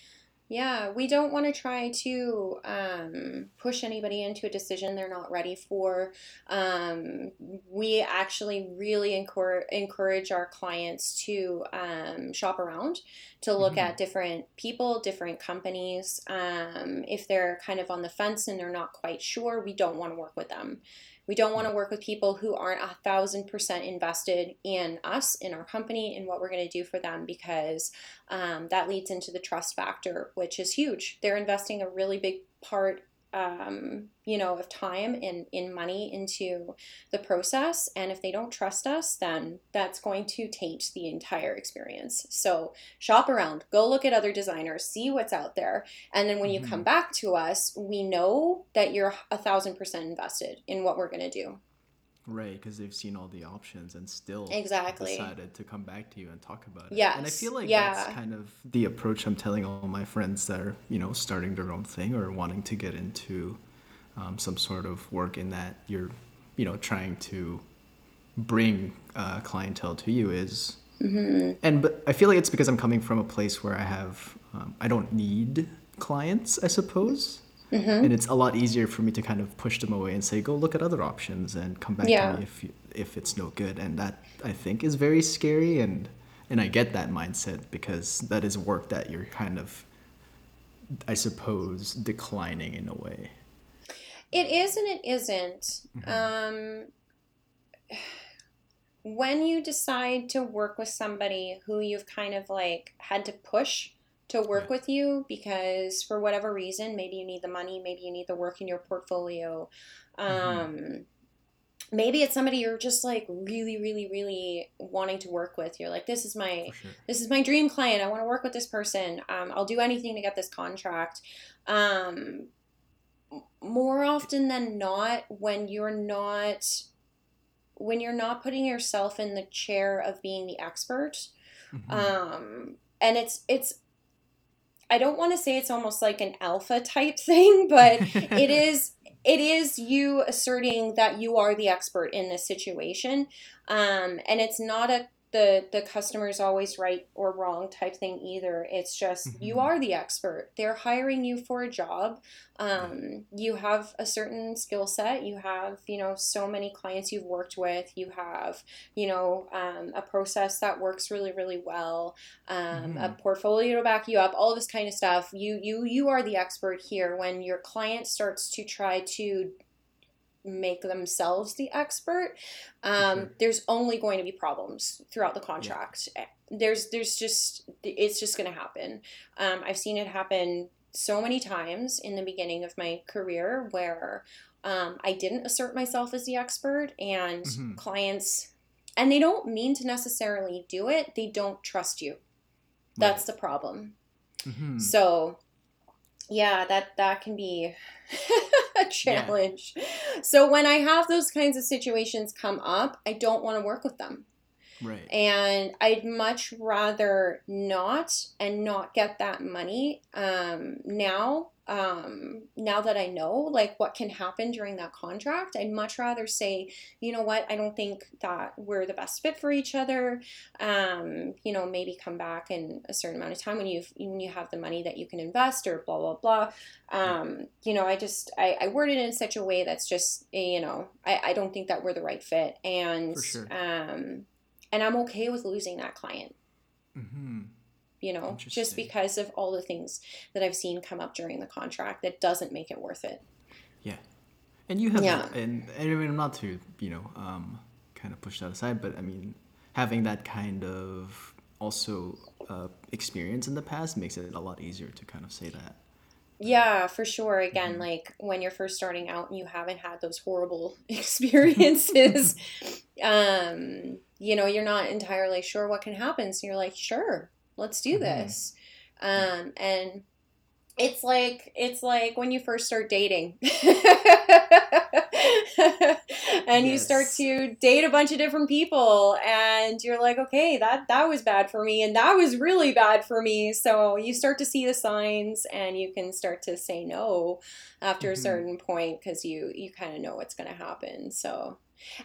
Yeah, we don't want to try to um, push anybody into a decision they're not ready for. Um, we actually really encourage, encourage our clients to um, shop around, to look mm-hmm. at different people, different companies. Um, if they're kind of on the fence and they're not quite sure, we don't want to work with them. We don't want to work with people who aren't a thousand percent invested in us, in our company, in what we're going to do for them, because um, that leads into the trust factor, which is huge. They're investing a really big part um, you know, of time and in money into the process. And if they don't trust us, then that's going to taint the entire experience. So shop around, go look at other designers, see what's out there. And then when you mm-hmm. come back to us, we know that you're a thousand percent invested in what we're going to do. Right, because they've seen all the options and still exactly decided to come back to you and talk about it. Yeah, and I feel like yeah. that's kind of the approach I'm telling all my friends that are you know starting their own thing or wanting to get into um, some sort of work in that you're you know trying to bring uh, clientele to you is. Mm-hmm. And but I feel like it's because I'm coming from a place where I have um, I don't need clients, I suppose. Mm-hmm. And it's a lot easier for me to kind of push them away and say, go look at other options and come back yeah. to me if, you, if it's no good. And that I think is very scary. And, and I get that mindset because that is work that you're kind of, I suppose, declining in a way. It is and it isn't. Mm-hmm. Um, when you decide to work with somebody who you've kind of like had to push to work yeah. with you because for whatever reason, maybe you need the money, maybe you need the work in your portfolio. Mm-hmm. Um, mm-hmm. Maybe it's somebody you're just like really, really, really wanting to work with. You're like, this is my, sure. this is my dream client. I want to work with this person. Um, I'll do anything to get this contract. Um, more often than not, when you're not, when you're not putting yourself in the chair of being the expert, mm-hmm. um, and it's it's I don't want to say it's almost like an alpha type thing, but it is it is you asserting that you are the expert in this situation. Um, and it's not a the the customer is always right or wrong type thing either. It's just mm-hmm. you are the expert. They're hiring you for a job. Um, you have a certain skill set. You have you know so many clients you've worked with. You have you know um, a process that works really really well. Um, mm-hmm. A portfolio to back you up. All this kind of stuff. You you you are the expert here. When your client starts to try to make themselves the expert, um, sure. there's only going to be problems throughout the contract. Yeah. There's there's just it's just going to happen. Um, I've seen it happen so many times in the beginning of my career where um, I didn't assert myself as the expert, and mm-hmm. clients, and they don't mean to necessarily do it. They don't trust you. That's right. the problem. Mm-hmm. So yeah that that can be a challenge. Yeah. so when i have those kinds of situations come up i don't want to work with them. Right. And i'd much rather not and not get that money um, now um, now that I know like what can happen during that contract, I'd much rather say, you know what, I don't think that we're the best fit for each other. Um, you know, maybe come back in a certain amount of time when you've when you have the money that you can invest or blah blah blah. Um, you know, I just I, I word it in such a way that's just you know I, I don't think that we're the right fit, and sure. um, and I'm okay with losing that client. Mm-hmm you know, just because of all the things that I've seen come up during the contract that doesn't make it worth it. Yeah. And you have, yeah. and, and I mean, not to, you know, um, kind of push that aside, but I mean, having that kind of also uh, experience in the past makes it a lot easier to kind of say that. Yeah, for sure. Again, mm-hmm. like when you're first starting out and you haven't had those horrible experiences, um, you know, you're not entirely sure what can happen. So you're like, sure, let's do mm-hmm. this um, and it's like it's like when you first start dating and yes. you start to date a bunch of different people and you're like okay that that was bad for me and that was really bad for me so you start to see the signs and you can start to say no after mm-hmm. a certain point because you you kind of know what's going to happen so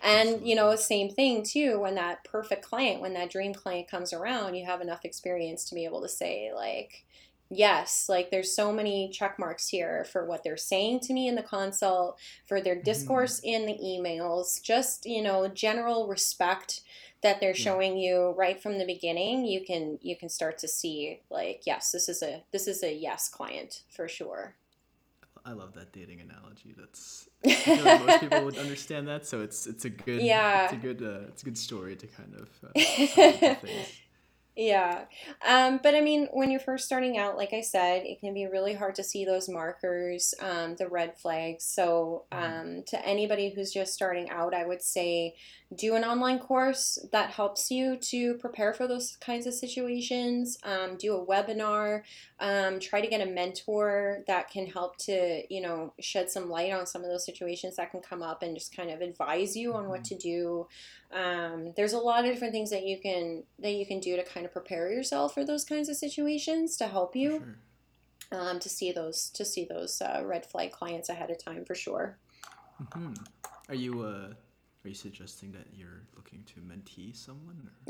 and you know, same thing too, when that perfect client, when that dream client comes around, you have enough experience to be able to say, like, yes, like there's so many check marks here for what they're saying to me in the consult, for their mm-hmm. discourse mm. in the emails, just, you know, general respect that they're showing you right from the beginning you can you can start to see like yes this is a this is a yes client for sure I love that dating analogy. That's like most people would understand that, so it's it's a good yeah it's a good uh, it's a good story to kind of uh, Yeah. Um, but I mean, when you're first starting out, like I said, it can be really hard to see those markers, um, the red flags. So, Mm-hmm. um, to anybody who's just starting out, I would say do an online course that helps you to prepare for those kinds of situations. Um, do a webinar. Um, try to get a mentor that can help to, you know, shed some light on some of those situations that can come up and just kind of advise you on what Mhm. to do um, there's a lot of different things that you can that you can do to kind of prepare yourself for those kinds of situations to help you sure. um, to see those to see those uh, red flag clients ahead of time for sure hmm Are you uh, are you suggesting that you're looking to mentee someone?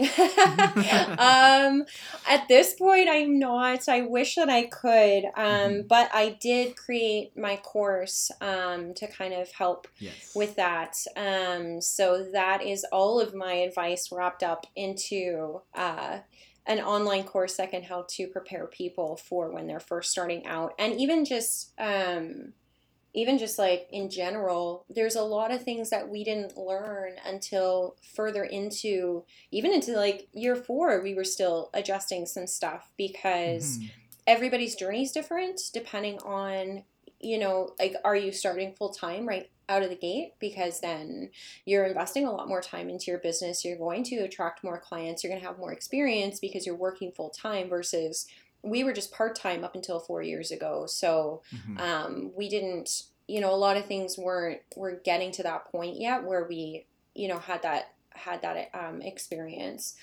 Um, at this point i'm not i wish that i could um, Mhm. but i did create my course um, to kind of help yes. with that. Um, so that is all of my advice wrapped up into uh, an online course that can help to prepare people for when they're first starting out, and even just um, even just like in general, there's a lot of things that we didn't learn until further into even into like year four. We were still adjusting some stuff because Mhm. everybody's journey is different depending on you know like are you starting full time right out of the gate because then you're investing a lot more time into your business you're going to attract more clients you're going to have more experience because you're working full time versus we were just part time up until 4 years ago so Mhm. um, we didn't you know a lot of things weren't were getting to that point yet where we you know had that had that um, experience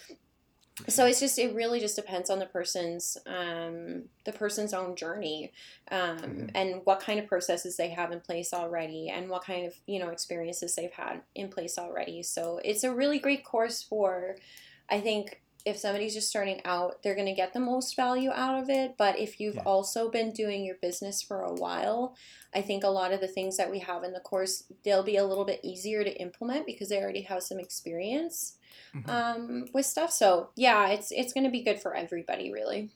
so it's just it really just depends on the person's um, the person's own journey um, Mhm. and what kind of processes they have in place already and what kind of you know experiences they've had in place already so it's a really great course for i think if somebody's just starting out they're going to get the most value out of it but if you've Yeah. also been doing your business for a while i think a lot of the things that we have in the course they'll be a little bit easier to implement because they already have some experience Mhm. um, with stuff. So yeah, it's it's gonna be good for everybody, really.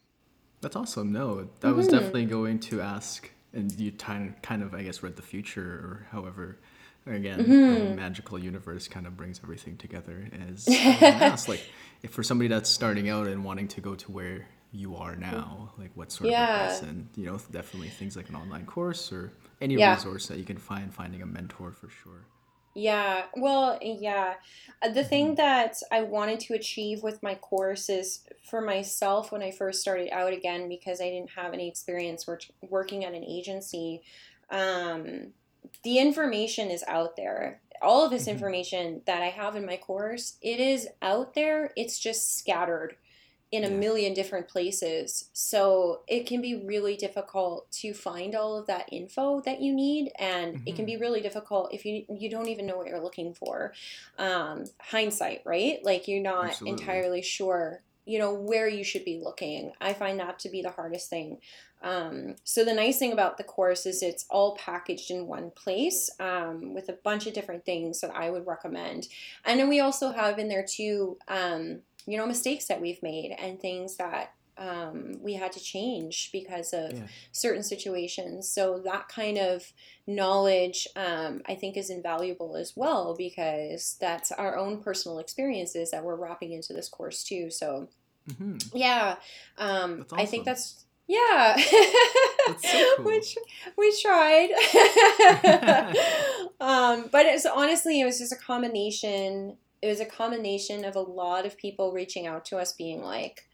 That's awesome. No, that was Mhm. definitely going to ask, and you kind kind of I guess read the future or however. Again, the Mhm. magical universe kind of brings everything together. As I was gonna ask, like, if for somebody that's starting out and wanting to go to where you are now, like, what sort Yeah. of advice? And you know, definitely things like an online course or any Yeah. resource that you can find. Finding a mentor for sure. Yeah, well, yeah. Uh, The thing that I wanted to achieve with my course is for myself when I first started out again, because I didn't have any experience work, working at an agency. Um, the information is out there. All of this Mhm. information that I have in my course, it is out there. It's just scattered in a Yeah. million different places. So it can be really difficult to find all of that info that you need, and it can be really difficult if you you don't even know what you're looking for. Um, hindsight, right? Like you're not Absolutely. entirely sure, you know, where you should be looking. I find that to be the hardest thing. Um, so the nice thing about the course is it's all packaged in one place um, with a bunch of different things that I would recommend. And then we also have in there too, um, you know, mistakes that we've made and things that um, we had to change because of Yeah. certain situations. So that kind of knowledge, um, I think, is invaluable as well because that's our own personal experiences that we're wrapping into this course too. So hmm yeah, um, That's I think that's yeah. So cool. we, we tried. um, but it's honestly, it was just a combination. It was a combination of a lot of people reaching out to us, being like,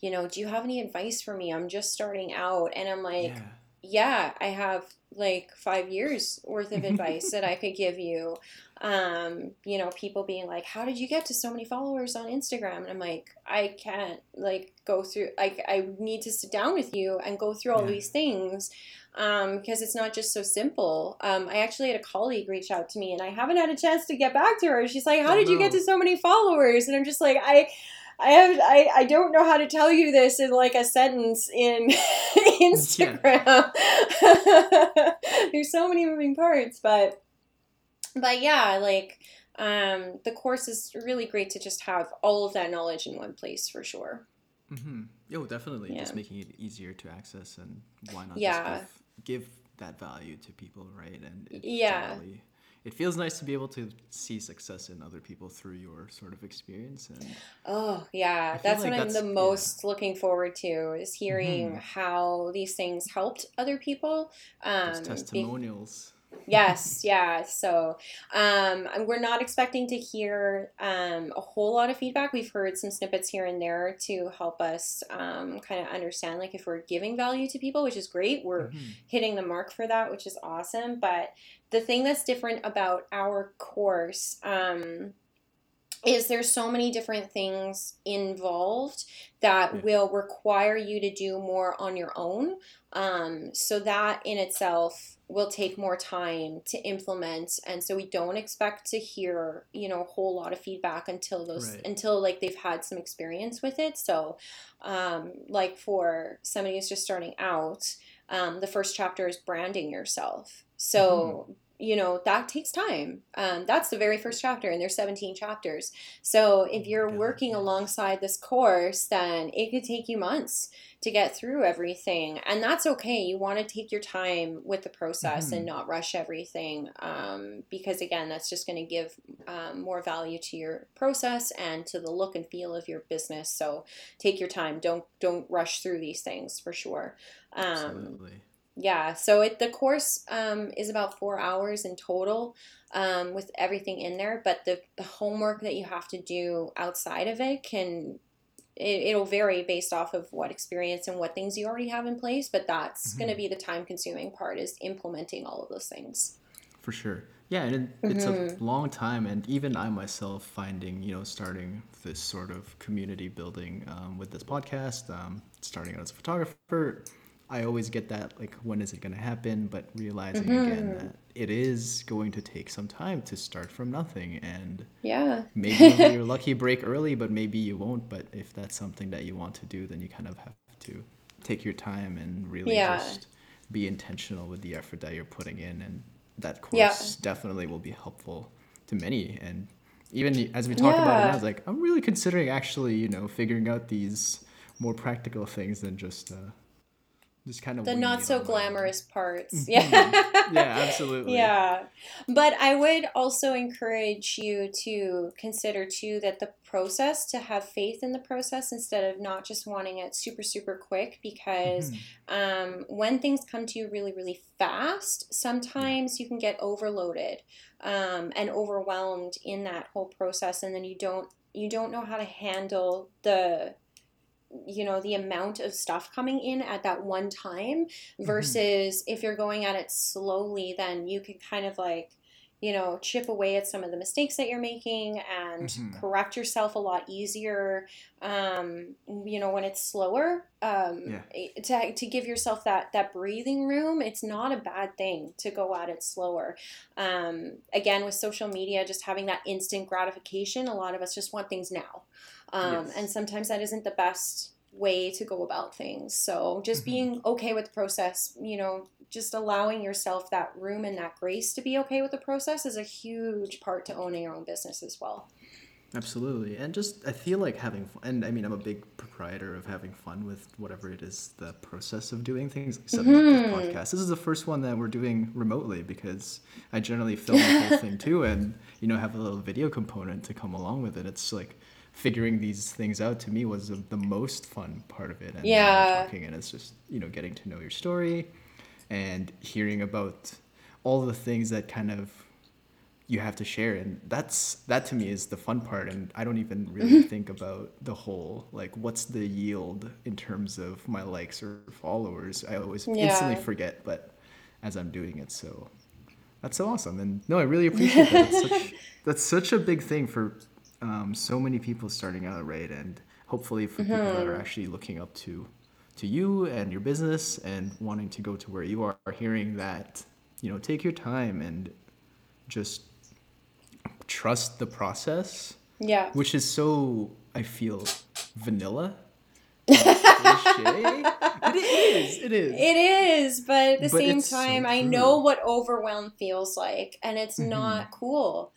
you know, do you have any advice for me? I'm just starting out, and I'm like, yeah. yeah, I have like five years worth of advice that I could give you. Um, you know, people being like, How did you get to so many followers on Instagram? And I'm like, I can't like go through like I need to sit down with you and go through all Yeah. these things. Um, because it's not just so simple. Um, I actually had a colleague reach out to me and I haven't had a chance to get back to her. She's like, How Oh, did you get to so many followers? And I'm just like, I I have I, I don't know how to tell you this in like a sentence in Instagram. There's so many moving parts, but but yeah, like um the course is really great to just have all of that knowledge in one place for sure. Mm-hmm. Yo, definitely. Just making it easier to access and why not Yeah. just give, give that value to people, right? And it Yeah. it feels nice to be able to see success in other people through your sort of experience and oh yeah that's like what that's, i'm the most yeah. looking forward to is hearing mm-hmm. how these things helped other people um Those testimonials yes, yeah. So um, we're not expecting to hear um, a whole lot of feedback. We've heard some snippets here and there to help us um, kind of understand, like if we're giving value to people, which is great. We're mm-hmm. hitting the mark for that, which is awesome. But the thing that's different about our course um, is there's so many different things involved that yeah. will require you to do more on your own um, so that in itself will take more time to implement and so we don't expect to hear you know a whole lot of feedback until those right. until like they've had some experience with it. So um, like for somebody who's just starting out um, the first chapter is branding yourself. So mm-hmm you know that takes time. Um, that's the very first chapter and there's 17 chapters. So if you're working alongside this course then it could take you months to get through everything and that's okay. You want to take your time with the process mm-hmm. and not rush everything um, because again that's just going to give um, more value to your process and to the look and feel of your business. So take your time. Don't don't rush through these things for sure. Um, Absolutely yeah so it the course um, is about four hours in total um, with everything in there but the, the homework that you have to do outside of it can it, it'll vary based off of what experience and what things you already have in place but that's mm-hmm. going to be the time consuming part is implementing all of those things for sure yeah and it, it's mm-hmm. a long time and even i myself finding you know starting this sort of community building um, with this podcast um, starting out as a photographer I always get that like when is it going to happen, but realizing mm-hmm. again that it is going to take some time to start from nothing and yeah. maybe you're lucky break early, but maybe you won't, but if that's something that you want to do, then you kind of have to take your time and really yeah. just be intentional with the effort that you're putting in and that course yeah. definitely will be helpful to many and even as we talk about it I was like I'm really considering actually, you know, figuring out these more practical things than just uh, just kind of the not so glamorous parts. Mm-hmm. Yeah. yeah, absolutely. Yeah. But I would also encourage you to consider too that the process to have faith in the process instead of not just wanting it super super quick because mm-hmm. um, when things come to you really really fast sometimes you can get overloaded um, and overwhelmed in that whole process and then you don't you don't know how to handle the you know the amount of stuff coming in at that one time mm-hmm. versus mm-hmm. if you're going at it slowly then you can kind of like you know chip away at some of the mistakes that you're making and mm-hmm. correct yourself a lot easier um, you know when it's slower um, yeah. to, to give yourself that that breathing room it's not a bad thing to go at it slower um, again with social media just having that instant gratification a lot of us just want things now um, yes. And sometimes that isn't the best way to go about things. So just mm-hmm. being okay with the process, you know, just allowing yourself that room and that grace to be okay with the process is a huge part to owning your own business as well. Absolutely. And just, I feel like having fun, and I mean, I'm a big proprietor of having fun with whatever it is, the process of doing things, except mm-hmm. this podcast. This is the first one that we're doing remotely because I generally film the whole thing too and, you know, have a little video component to come along with it. It's like, figuring these things out to me was the, the most fun part of it. And yeah. Talking and it's just you know getting to know your story, and hearing about all the things that kind of you have to share and that's that to me is the fun part and i don't even really think about the whole like what's the yield in terms of my likes or followers i always yeah. instantly forget but as i'm doing it so that's so awesome and no i really appreciate that that's such, that's such a big thing for um, so many people starting out, right? And hopefully for mm-hmm. people that are mm-hmm. actually looking up to to you and your business and wanting to go to where you are, hearing that, you know, take your time and just trust the process. Yeah. Which is so I feel vanilla. it is. It is. It is, but at the but same time, so I know what overwhelm feels like, and it's mm-hmm. not cool.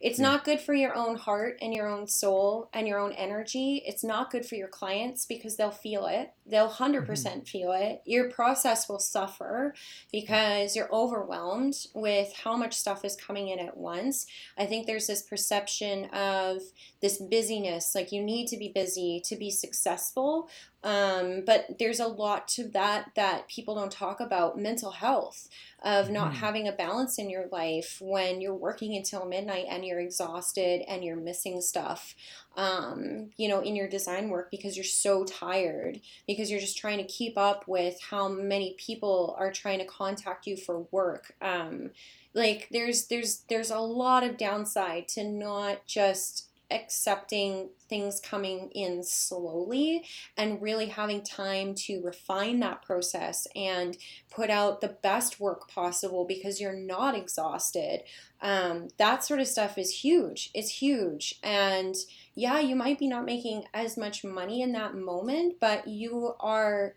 It's yeah. not good for your own heart and your own soul and your own energy. It's not good for your clients because they'll feel it. They'll 100% feel it. Your process will suffer because you're overwhelmed with how much stuff is coming in at once. I think there's this perception of this busyness, like you need to be busy to be successful. Um, but there's a lot to that that people don't talk about mental health of not mm-hmm. having a balance in your life when you're working until midnight and you're exhausted and you're missing stuff um, you know in your design work because you're so tired because you're just trying to keep up with how many people are trying to contact you for work. Um, like there's there's there's a lot of downside to not just accepting things coming in slowly and really having time to refine that process and put out the best work possible because you're not exhausted. Um, that sort of stuff is huge. It's huge. And yeah, you might be not making as much money in that moment, but you are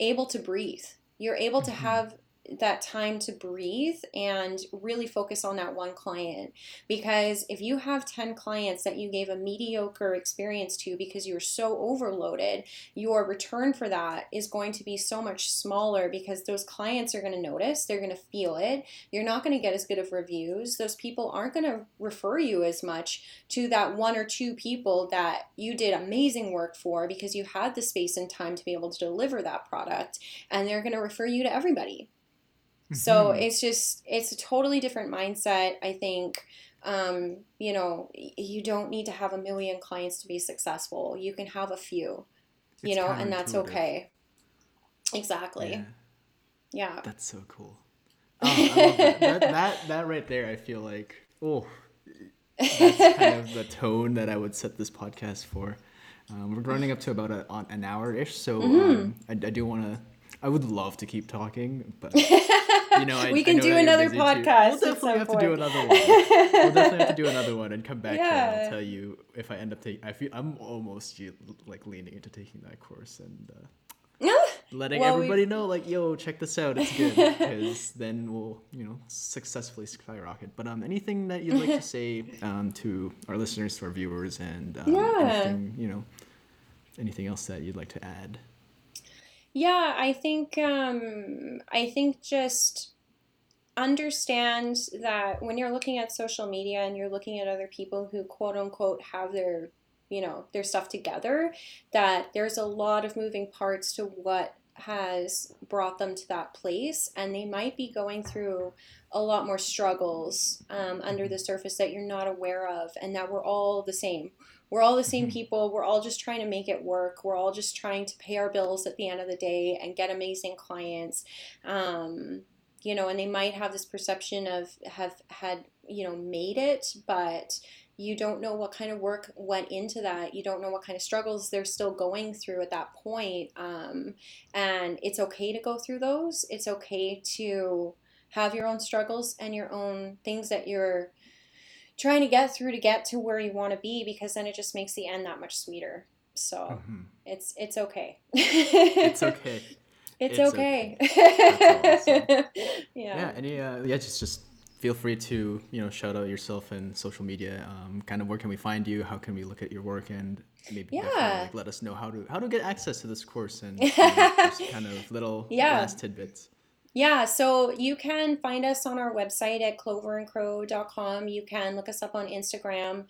able to breathe. You're able to mm-hmm. have that time to breathe and really focus on that one client. Because if you have 10 clients that you gave a mediocre experience to because you're so overloaded, your return for that is going to be so much smaller because those clients are going to notice, they're going to feel it. You're not going to get as good of reviews. Those people aren't going to refer you as much to that one or two people that you did amazing work for because you had the space and time to be able to deliver that product. And they're going to refer you to everybody. So mm-hmm. it's just it's a totally different mindset. I think um, you know you don't need to have a million clients to be successful. You can have a few, you know, and that's okay. Exactly. Yeah. yeah. That's so cool. Oh, that. that. that that right there, I feel like oh, that's kind of the tone that I would set this podcast for. Um, we're running up to about a, an hour ish, so mm-hmm. um, I, I do want to. I would love to keep talking, but you know, I, we can do another podcast. We'll definitely have point. to do another one. we'll definitely have to do another one and come back yeah. and I'll tell you if I end up taking. I feel I'm almost like leaning into taking that course and uh, letting well, everybody we... know, like, yo, check this out, it's good, because then we'll, you know, successfully skyrocket. But um, anything that you'd like to say um, to our listeners, to our viewers, and um, yeah. anything, you know, anything else that you'd like to add? Yeah, I think um, I think just understand that when you're looking at social media and you're looking at other people who quote unquote have their you know their stuff together that there's a lot of moving parts to what has brought them to that place and they might be going through a lot more struggles um, under the surface that you're not aware of and that we're all the same we're all the same mm-hmm. people. We're all just trying to make it work. We're all just trying to pay our bills at the end of the day and get amazing clients. Um, you know, and they might have this perception of have had, you know, made it, but you don't know what kind of work went into that. You don't know what kind of struggles they're still going through at that point. Um, and it's okay to go through those. It's okay to have your own struggles and your own things that you're trying to get through to get to where you want to be because then it just makes the end that much sweeter. So mm-hmm. it's it's okay. it's okay. It's, it's okay. okay. awesome. Yeah. Yeah. Any uh, yeah, just just feel free to you know shout out yourself and social media. Um, kind of where can we find you? How can we look at your work and maybe yeah. like let us know how to how to get access to this course and you know, kind of little yeah. last tidbits. Yeah, so you can find us on our website at cloverandcrow.com. You can look us up on Instagram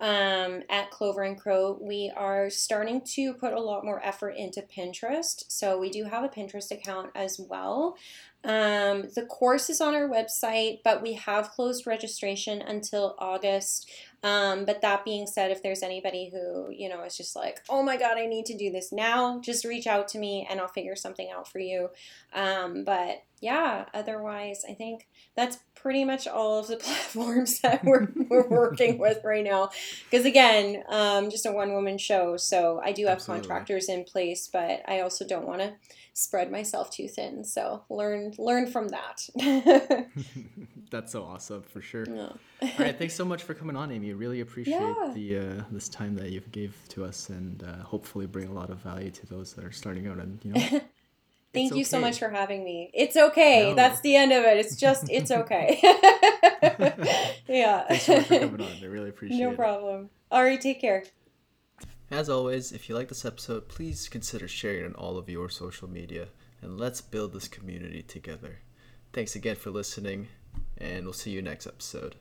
um, at Clover and Crow. We are starting to put a lot more effort into Pinterest. So we do have a Pinterest account as well. Um, the course is on our website, but we have closed registration until August. Um, but that being said, if there's anybody who, you know, is just like, oh my God, I need to do this now, just reach out to me and I'll figure something out for you. Um, but yeah, otherwise, I think that's pretty much all of the platforms that we're, we're working with right now. Because again, um, just a one woman show. So I do have Absolutely. contractors in place, but I also don't want to spread myself too thin. So learn learn from that. That's so awesome for sure. Yeah. All right, thanks so much for coming on, Amy. Really appreciate yeah. the uh, this time that you've gave to us, and uh, hopefully bring a lot of value to those that are starting out. And you know. Thank you okay. so much for having me. It's okay. No. That's the end of it. It's just, it's okay. yeah. Thanks so much for coming on. I really appreciate no it. No problem. All right, take care. As always, if you like this episode, please consider sharing it on all of your social media and let's build this community together. Thanks again for listening, and we'll see you next episode.